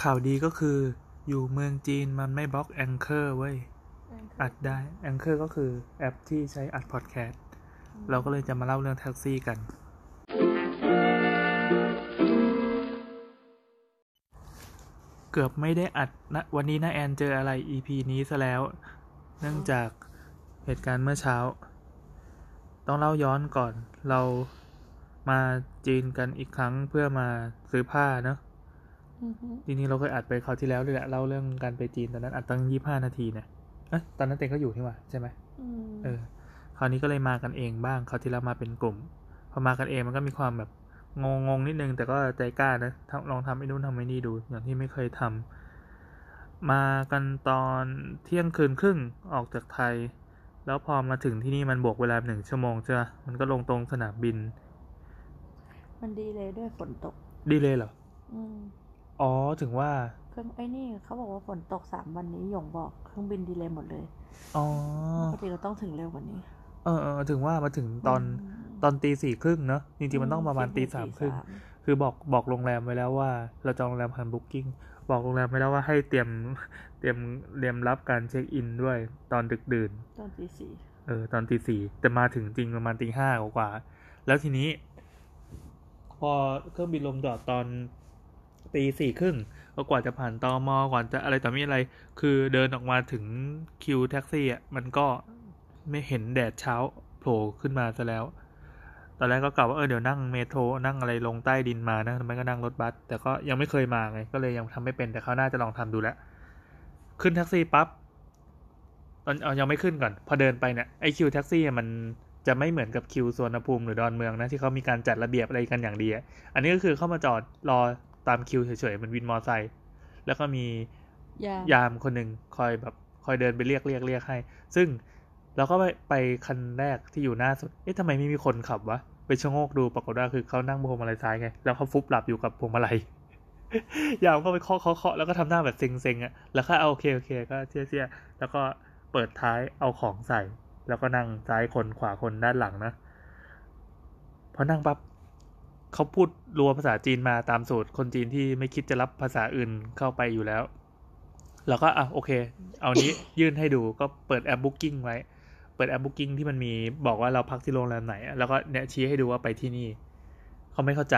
ข่าวดีก็คือ อยู่เมืองจีนมันไม่บล็อก Anchor เว้ย อัดได้ Anchor ก็คือแอปที่ใช้อัดพอดแคสต์เราก็เลยจะมาเล่าเรื่องแท็กซี่กัน เกือบไม่ได้อัดนะวันนี้นะแอนเจออะไร EP นี้ซะแล้ว เนื่องจากเหตุการณ์เมื่อเช้า ต้องเล่าย้อนก่อนเรามาจีนกันอีกครั้งเพื่อมาซื้อผ้าเนอะอือฮึ จริงๆเราเคยอัดไปคราวที่แล้วเลยแหละเล่าเรื่องการไปจีนตอนนั้นอัดตั้งยี่ห้านาทีเนี่ยเอ๊ะตอนนั้นเต็งก็อยู่นี่หว่าใช่ไหมอืมเออ คราวนี้ก็เลยมากันเองบ้างคราวที่แล้วมาเป็นกลุ่ม พอมากันเองมันก็มีความแบบงงงๆนิดนึงแต่ก็ใจกล้านะทำลองทำไอ้นู่นทำไอ้นี่ดูอย่างที่ไม่เคยทำมากันตอนเที่ยงคืนครึ่งออกจากไทย แล้วพอมาถึงที่นี่มันบวกเวลาหนึ่งชั่วโมงใช่ไหมมันก็ลงตรงสนามบิน มันดีเลยด้วยฝนตก ดีเลยเหรอ อืม อ๋อถึงว่าเครื่องไอ้นี่เขาบอกว่าฝนตกสามวันนี้หยงบอกเครื่องบินดีเลยหมดเลยอ๋อปกติเราต้องถึงเร็วกว่านี้ เออเออถึงว่ามาถึงตอนมตอนตีสี่ครึ่งเนอะจริงๆมันต้องประมาณตีสามครึ่งคือบอกบอกโรงแรมไว้แล้วว่า เราจองโรงแรมผ่านบุ๊กิ้งบอกโรงแรมไว้แล้วว่าให้เตรียมเตรียมเตรียมรับการเช็คอินด้วยตอนดึกดื่น ตอนตีสี่เออ ตอนตีสี่แต่มาถึงจริงประมาณตีห้ากว่าๆแล้วทีนี้ พอเครื่องบินลงจอดตอน ตีสี่ครึ่งก็กว่าจะผ่านตอมอกว่าจะอะไรต่อมีอะไร คือเดินออกมาถึงคิวแท็กซี่อะมันก็ไม่เห็นแดดเช้าโผล่ขึ้นมาซะแล้ว ตอนแรกก็กล่าวว่าเออเดี๋ยวนั่ง Metro นั่งอะไรลงใต้ดินมานะทำไมก็นั่งรถบัสแต่ก็ยังไม่เคยมาไงก็เลยยังทำไม่เป็นแต่เขาน่าจะลองทำดูแล้วขึ้นแท็กซี่ปั๊บตอนเอายังไม่ขึ้นก่อน พอเดินไปเนี่ยไอคิวแท็กซี่อะมันจะไม่เหมือนกับคิวสวนภูมิหรือดอนเมืองนะที่เขามีการจัดระเบียบอะไรกันอย่างดีอะอันนี้ก็คือเข้ามาจอดรอ ตามคิวเฉยๆเหมันวินมอไซค์แล้วก็มียามยามคนหนึ่งคอยแบบคอยเดินไปเรียกเรียกเรียกให้ ซึ่งเราก็ไปไปคันแรกที่อยู่หน้าสุด เอ๊ะทำไมไม่มีคนขับวะ ไปชะโงกดูปรากฏว่าคือเขานั่งบนพวงมาลัยซ้ายไง แล้วเขาฟุบหลับอยู่กับพวงมาลัย ยามก็ไปเคาะเคาะเคาะแล้วก็ทำหน้าแบบเซ็งๆอะ แล้วก็เอาโอเคโอเคก็เชี่ยเชี่ยแล้วก็เปิดท้ายเอาของใส่ แล้วก็นั่งซ้ายคนขวาคนด้านหลังนะ พอนั่งปั๊บ เขาพูดรัวภาษาจีนมาตามสูตรคนจีนที่ไม่คิดจะรับภาษาอื่นเข้าไปอยู่แล้วเราก็อะโอเค เอานี้ยื่นให้ดูก็เปิดแอป Booking ไว้ เปิดแอป Booking ที่มันมีบอกว่าเราพักที่โรงแรมไหน แล้วก็เนี่ยชี้ให้ดูว่าไปที่นี่ เขาไม่เข้าใจ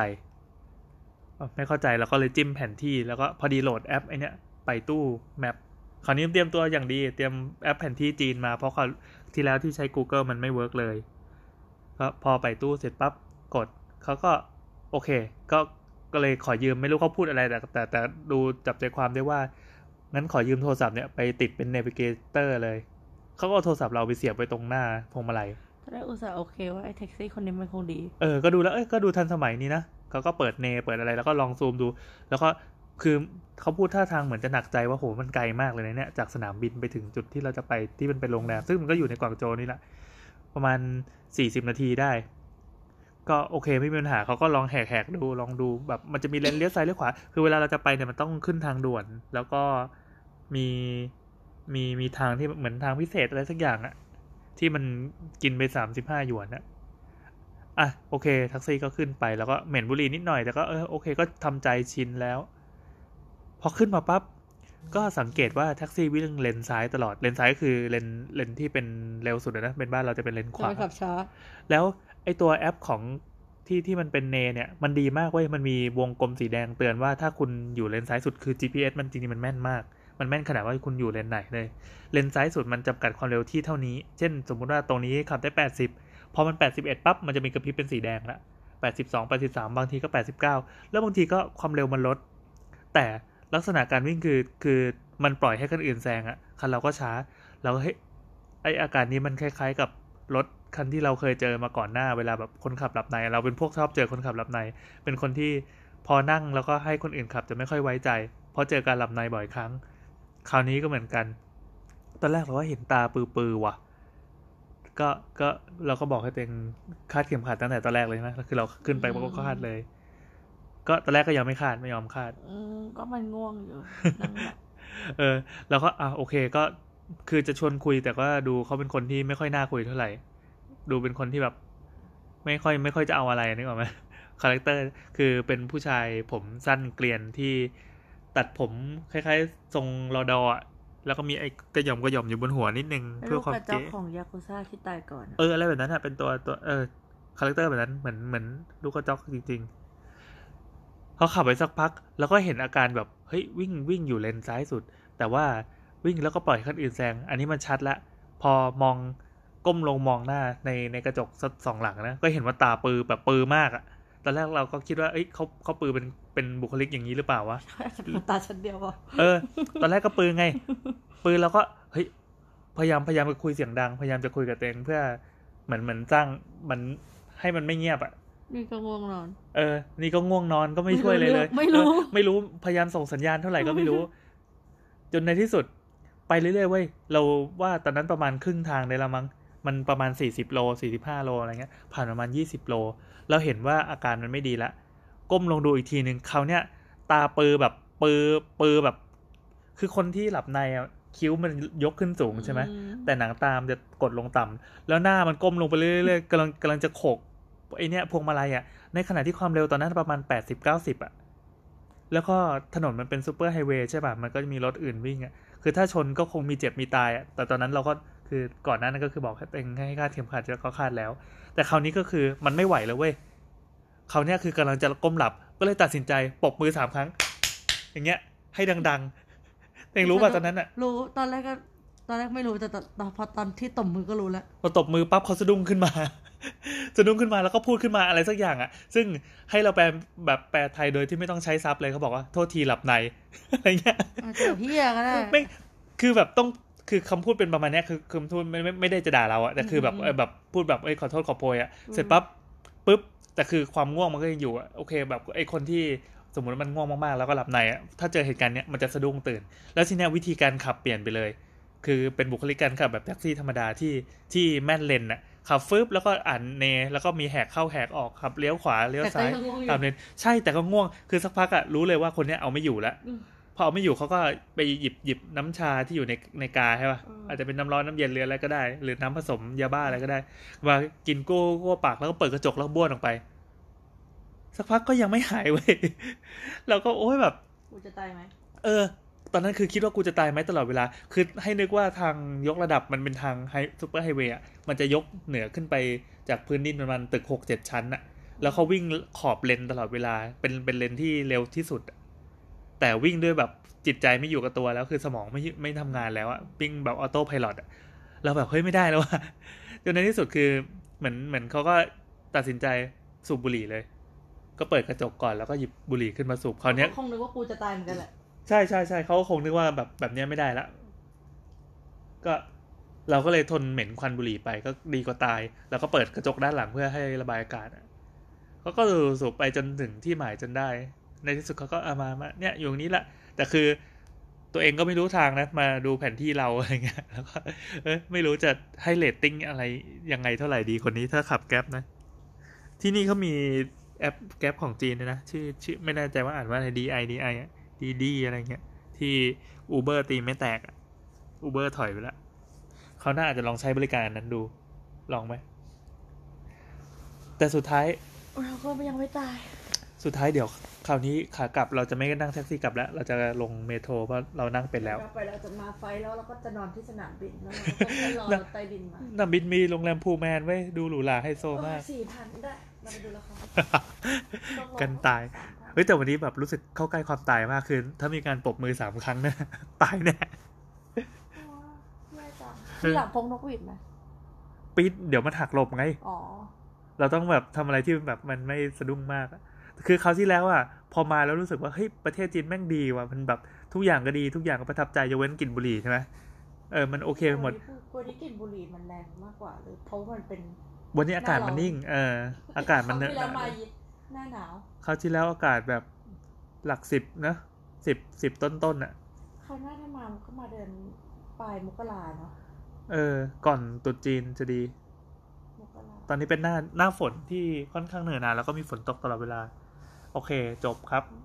ไม่เข้าใจแล้วก็เลยจิ้มแผนที่แล้วก็พอดีโหลดแอปไอเนี้ย Baidu Map คราวนี้เตรียมตัวอย่างดี เตรียมแอปแผนที่จีนมาเพราะคราวที่แล้วที่ใช้ Google มันไม่เวิร์กเลยก็พอ Baidu เสร็จปั๊บกดเขาก็ โอเค ก็ก็เลยขอยืมไม่รู้เขาพูดอะไรแต่แต่แต่ดูจับใจความได้ว่า งั้นขอยืมโทรศัพท์เนี่ยไปติดเป็น Navigator เลย เขาก็เอาโทรศัพท์เราไปเสียบไว้ตรงหน้าพวงมาลัยตอนแรกอุตส่าห์โอเคว่าไอ้แท็กซี่คนนี้มันคงดี เออ ก็ดูแล้ว เอ้ย ก็ดูทันสมัยนี้นะเขาก็เปิดเนเปิดอะไรแล้วก็ลองซูมดู แล้วก็คือเขาพูดท่าทางเหมือนจะหนักใจว่าโหมันไกลมากเลยนะเนี่ย จากสนามบินไปถึงจุดที่เราจะไปที่มันเป็นโรงแรม ซึ่งมันก็อยู่ในกวางโจวนี่แหละ ประมาณสี่สิบนาทีได้ ก็โอเคไม่มีปัญหาเขาก็ลองแหกๆดูลองดูแบบมันจะมีเลนเลี้ยวซ้ายเลี้ยวขวา คือเวลาเราจะไปเนี่ยมันต้องขึ้นทางด่วน แล้วก็มีมีมีทางที่เหมือนทางพิเศษอะไรสักอย่างอะที่มันกินไปสามสิบห้าหยวนอะอะโอเคแท็กซี่ก็ขึ้นไปแล้วก็เหม็นบุหรี่นิดหน่อยแต่ก็เออโอเคก็ทำใจชินแล้ว พอขึ้นมาปั๊บก็สังเกตว่าแท็กซี่วิ่งเลนซ้ายตลอดเลนซ้ายก็คือเลนเลนที่เป็นเร็วสุดอะนะเป็นบ้านเราจะเป็นเลนขจะวาไปขับช้าแล้ว ไอตัวแอปของที่ที่มันเป็นเนเนี่ย มันดีมากเว้ย มันมีวงกลมสีแดงเตือนว่าถ้าคุณอยู่เลนซ้ายสุดคือ GPS มันจริงๆมันแม่นมาก มันแม่นขนาดว่าคุณอยู่เลนไหนเลย เลนซ้ายสุดมันจำกัดความเร็วที่เท่านี้ เช่น สมมุติว่าตรงนี้ขับได้ 80 พอมัน 81 ปั๊บ มันจะมีกระพริบเป็นสีแดงละ82 83 บางทีก็ 89 แล้วบางทีก็ความเร็วมันลด แต่ลักษณะการวิ่งคือ คือมันปล่อยให้คนอื่นแซงอะคันเราก็ช้า เราก็เฮ้ย ไออาการนี้มันคล้าย ๆกับรถ คันที่เราเคยเจอมาก่อนหน้าเวลาแบบคนขับหลับใน เราเป็นพวกชอบเจอคนขับหลับใน เป็นคนที่พอนั่งแล้วก็ให้คนอื่นขับจะไม่ค่อยไว้ใจ เพราะเจอการหลับในบ่อยครั้ง คราวนี้ก็เหมือนกัน ตอนแรกเราก็เห็นตาปือๆว่ะ ก็ก็เราก็บอกให้ตัวเองคาดเข็มขัดตั้งแต่ตอนแรกเลยใช่ไหมคือเราขึ้นไปก็คาดเลย ก็ตอนแรกก็ยังไม่คาดไม่ยอมคาดอืมก็มันง่วงอยู่นั่งหลับเออ เราก็อะโอเคก็คือจะชวนคุยแต่ก็ดูเขาเป็นคนที่ไม่ค่อยน่าคุยเท่าไหร่ ดูเป็นคนที่แบบ ไม่ค่อยไม่ค่อยจะเอาอะไรนึกออกไหมคาแรคเตอร์คือเป็นผู้ชายผมสั้นเกลียนที่ตัดผมคล้ายๆ ทรงรอดออะแล้วก็มีไอ้กระหย่อมกระหย่อมอยู่บนหัวนิดนึงแล้วเพื่ลูอกความกระจอกเก๋ของยากุซ่าที่ตายก่อนอะเอออะไรแบบนั้นอะเป็นตัวตัวเออคาแรคเตอร์แบบนั้นเหมือนเหมือนลูกกระจอกจริง ๆเขาขับไปสักพัก แล้วก็เห็นอาการแบบเฮ้ยวิ่งวิ่งอยู่เลนซ้ายสุด แต่ว่าวิ่งแล้วก็ปล่อยคันอื่นแซงอันนี้มันชัดละ พอมอง ก้มลงมองหน้าในในกระจกสักสองหลังนะ ก็เห็นว่าตาปือแบบปือมากอะตอนแรกเราก็คิดว่าเอ้ยเขาเขาปือเป็นเป็นบุคลิกอย่างนี้หรือเปล่าวะอาจจะเป็นตาชั้นเดียวอะเออ ตอนแรกก็ปืนไง ปืนแล้วก็เฮ้ยพยายามพยายามไปคุยเสียงดัง พยายามจะคุยกับตัวเองเพื่อเหมือนเหมือนสร้างมันให้มันไม่เงียบอะนี่ก็ง่วงนอน เออ นี่ก็ง่วงนอนก็ไม่ช่วยเลยเลย ไม่รู้เออไม่รู้ พยายามส่งสัญญาณเท่าไหร่ก็ไม่รู้ จนในที่สุด ไปเรื่อยๆเว้ย เราว่าตอนนั้นประมาณครึ่งทางได้ละมั้ง มันประมาณสี่สิบโลสี่สิบห้าโลอะไรเงี้ย ผ่านประมาณยี่สิบโล เราเห็นว่าอาการมันไม่ดีละ ก้มลงดูอีกทีหนึ่งเขาวเนี้ยตาปือแบบปือปือแบบ คือคนที่หลับในอะคิ้วมันยกขึ้นสูงใช่ไหมอืมแต่หนังตามนจะกดลงต่ำแล้วหน้ามันก้มลงไปเรื่อยๆกำลังกำลังจะโขกไอเนี้ยพวงมาลัยอะ ในขณะที่ความเร็วตอนนั้นประมาณแปดสิบเก้าสิบอะ แล้วก็ถนนมันเป็นซูเปอร์ไฮเวย์ใช่ป่ะ มันก็จะมีรถอื่นวิ่งอะ คือถ้าชนก็คงมีเจ็บมีตายอะ แต่ตอนนั้นเราก็ คือก่อนหน้านั้นก็คือบอกให้ตัวเองให้คาดเข็มขัดจะก็คาดแล้ว แต่คราวนี้ก็คือมันไม่ไหวแล้วเว้ยเขาวเนี้ยคือกำลังจะก้มหลับก็เลยตัดสินใจปรบมือสามครั้ง อย่างเงี้ย ให้ดังๆเองรู้ป่ะตอนนั้นอะรู้ตอนแรกก็ตอนแรกไม่รู้แต่ตอนตอนพอตอนที่ตบมือก็รู้แล้วพอตบมือปั๊บเขาสะดุ้งขึ้นมาสะดุ้งขึ้นมาแล้วก็พูดขึ้นมาอะไรสักอย่างอะ ซึ่งให้เราแปลแบบแปลไทยโดยที่ไม่ต้องใช้ซับเลยเขาบอกว่าโทษทีหลับในอะไรเงี้ยอาจจะเฮียก็ได้ไม่คือแบบต้อง คือคำพูดเป็นประมาณเนี้ยคือคือพูดไม่ไม่ไม่ได้จะด่าเราอะแต่คือแบบอืมเออแบบพูดแบบเอ้ยขอโทษขอโพยอะอืมเสร็จปั๊บปุ๊บแต่คือความง่วงมันก็ยังอยู่อะโอเค แบบไอ้คนที่สมมติว่ามันง่วงมากๆแล้วก็หลับในอะถ้าเจอเหตุการณ์เนี้ยมันจะสะดุ้งตื่น แล้วทีเนี้ยวิธีการขับเปลี่ยนไปเลย คือเป็นบุคลิกการขับแบบแท็กซี่ธรรมดาที่ที่แม่นเลนอะขับฟึบแล้วก็อ่านเน แล้วก็มีแหกเข้าแหกออกขับเลี้ยวขวาเลี้ยวแต่ก็ซ้ายยังง่วงอยู่ตามเลนใช่แต่ก็ง่วงคือสักพักอะรู้เลยว่าคนเนี้ยเอาไม่อยู่แล้วอืม พอเอาไม่อยู่เขาก็ไปหยิบหยิบน้ำชาที่อยู่ในในกาใช่ป่ะอืมอาจจะเป็นน้ำร้อนน้ำเย็นหรืออะไรก็ได้ หรือน้ำผสมยาบ้าอะไรก็ได้มากินกู้กู้ปากแล้วก็เปิดกระจกแล้วก็บ้วนออกไป สักพักก็ยังไม่หายเว้ยเราก็โอ้ยแบบกูจะตายไหมเออ ตอนนั้นคือคิดว่ากูจะตายไหมตลอดเวลา คือให้นึกว่าทางยกระดับมันเป็นทางไฮซูเปอร์ไฮเวย์อะมันจะยกเหนือขึ้นไปจากพื้นดินประมาณตึกหกเจ็ดชั้นอะ แล้วเขาวิ่งขอบเลนตลอดเวลาเป็นเป็นเลนที่เร็วที่สุดอะ แต่วิ่งด้วยแบบจิตใจไม่อยู่กับตัวแล้วคือสมองไม่ไม่ทำงานแล้วอะวิ่งแบบ autopilot อะเราแบบเฮ้ยไม่ได้แล้วว่ะจนในที่สุดคือเหมือนเหมือนเขาก็ตัดสินใจสูบบุหรี่เลย ก็เปิดกระจกก่อนแล้วก็หยิบบุหรี่ขึ้นมาสูบคราวเนี้ยคงนึกว่ากูจะตายเหมือนกันแหละใช่ใช่ใช่เขาก็คงนึกว่าแบบแบบเนี้ยไม่ได้ละก็เราก็เลยทนเหม็นควันบุหรี่ไปก็ดีกว่าตาย แล้วก็เปิดกระจกด้านหลังเพื่อให้ระบายอากาศอะเขาก็สูบไปจนถึงที่หมายจนได้ ในที่สุดเขาก็เอามามาเนี่ยอยู่นี้แหละแต่คือตัวเองก็ไม่รู้ทางนะมาดูแผนที่เราอะไรเงี้ยแล้วก็เอ้ยไม่รู้จะให้เรตติ้งอะไรยังไงเท่าไหร่ดีคนนี้ถ้าขับแก๊ปนะ ที่นี่เขามีแอป Grab ของจีนนะชื่อชื่อไม่แน่ใจว่าอ่านว่าอะไร D I D I ดีดีอะไรเงี้ย ที่ Uber ตีไม่แตกอะ Uber ถอยไปแล้วเขาน่าอาจจะลองใช้บริการนั้นดู ลองไหม แต่สุดท้ายเราก็ยังไม่ตาย สุดท้ายเดี๋ยวคราวนี้ขากลับเราจะไม่นั่งแท็กซี่กลับแล้ว เราจะลง Metro เพราะเรานั่งเป็นแล้วเราไปเราจะมา flight แล้วเราก็จะนอนที่สนามบินแล้วเราก็ต้องไปรอรถใต้ดินสนามบินมีโรงแรม Pullman เว้ยดูหรูหราไฮโซมากสี่พันได้เราไปดูละครกันตายเฮ้ยแต่วันนี้แบบรู้สึกเข้าใกล้ความตายมากคือถ้ามีการปรบมือสามครั้งนะตายแน่ไม่จังที่หลังพงนกหวีดไหมปิดเดี๋ยวมันหักหลบไงอ๋อเราต้องแบบทำอะไรที่แบบมันไม่สะดุ้งมากอะ คือคราวที่แล้วอะพอมาแล้วรู้สึกว่าเฮ้ยประเทศจีนแม่งดีว่ะมันแบบทุกอย่างก็ดีทุกอย่างก็ประทับใจยกเว้นกลิ่นบุหรี่ใช่ไหมเออมันโอเคไปหมดกลัวที่กลิ่นบุหรี่มันแรงมากกว่าหรือเพราะว่ามันเป็น วันนี้อากาศมันนิ่ง เออ อากาศมันเนเนที่แล้วมาหน้าหนาวคราวที่แล้วอากาศแบบหลักสิบนะสิบสิบต้นต้นๆอะคราวหน้าถ้ามาก็มาเดินปลายมกราเนาะเออ ก่อนตรุษจีนจะดีมกราตอนนี้เป็นหน้าหน้าฝนที่ค่อนข้างเหนือนานแล้วก็มีฝนตกตลอดเวลา โอเค จบครับ